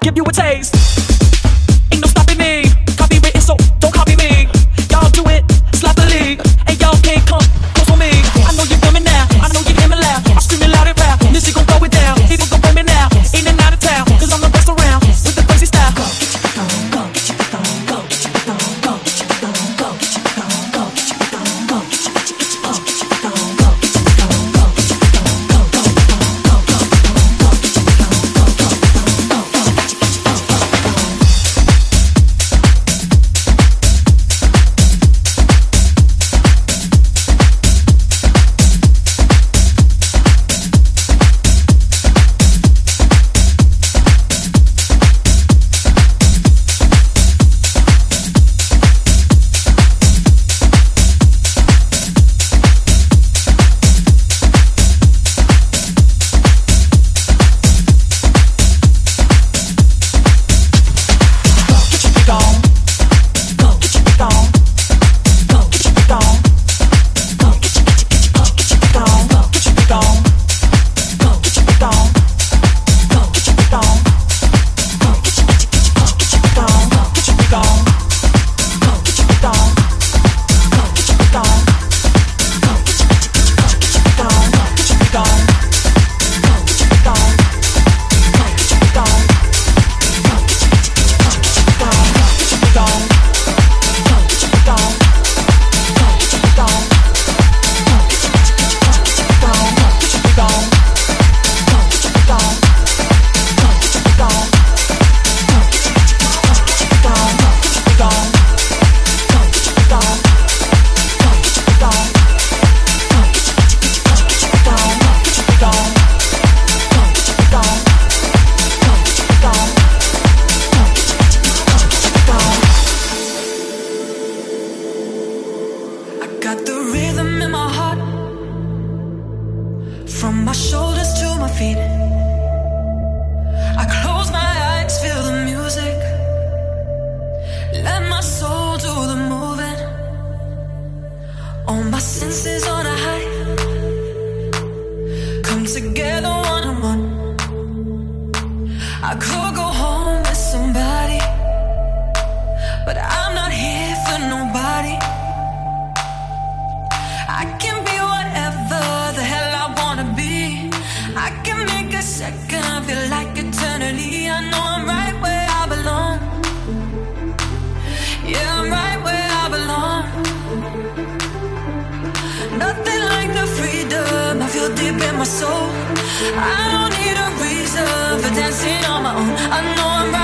give you a taste. Nothing like the freedom I feel deep in my soul. I don't need a reason for dancing on my own. I know I'm right.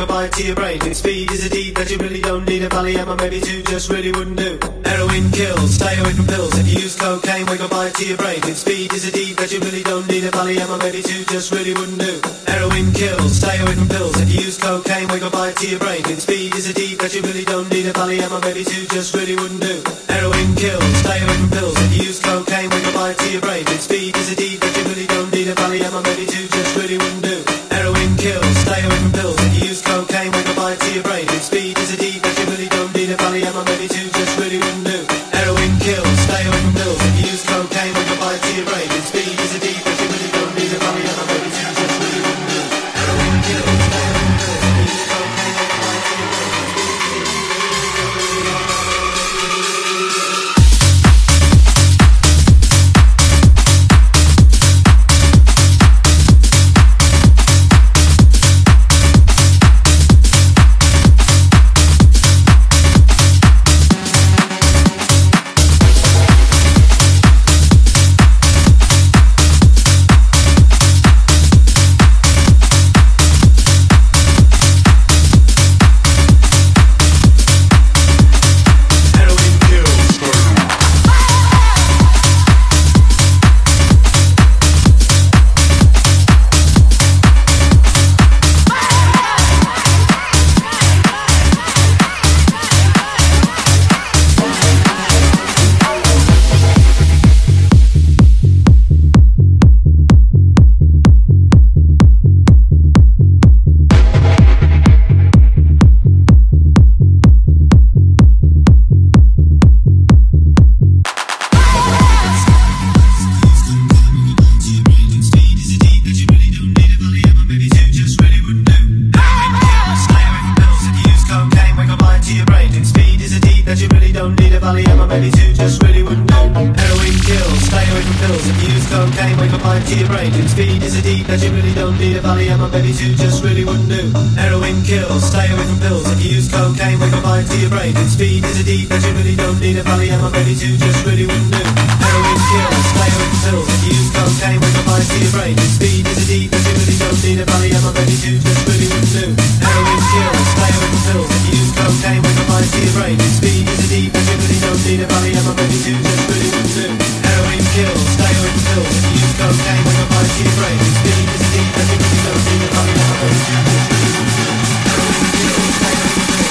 To buy it to your brain. Speed is a deed that you really don't need a or maybe two just really wouldn't do. A Valium or baby two just really wouldn't do. Heroin kills, stay away from pills. If you use cocaine, wake up mind to your brain. And speed is a deep, that you really don't need a Valium or maybe two just really wouldn't do. Heroin kills, stay away from pills. If you use cocaine, wake up mind to your brain. And speed is a deep, that you really don't need a Valium or maybe two just really wouldn't do. Heroin kills, stay away from pills. If you use cocaine, wake up mind to your brain. And speed is a deep, that you really don't need a Valium or maybe two just really wouldn't do. Stay or until You use cocaine when your body's getting brave It's being deceived Everybody knows you You're running out Stay or until You use cocaine when your body's getting brave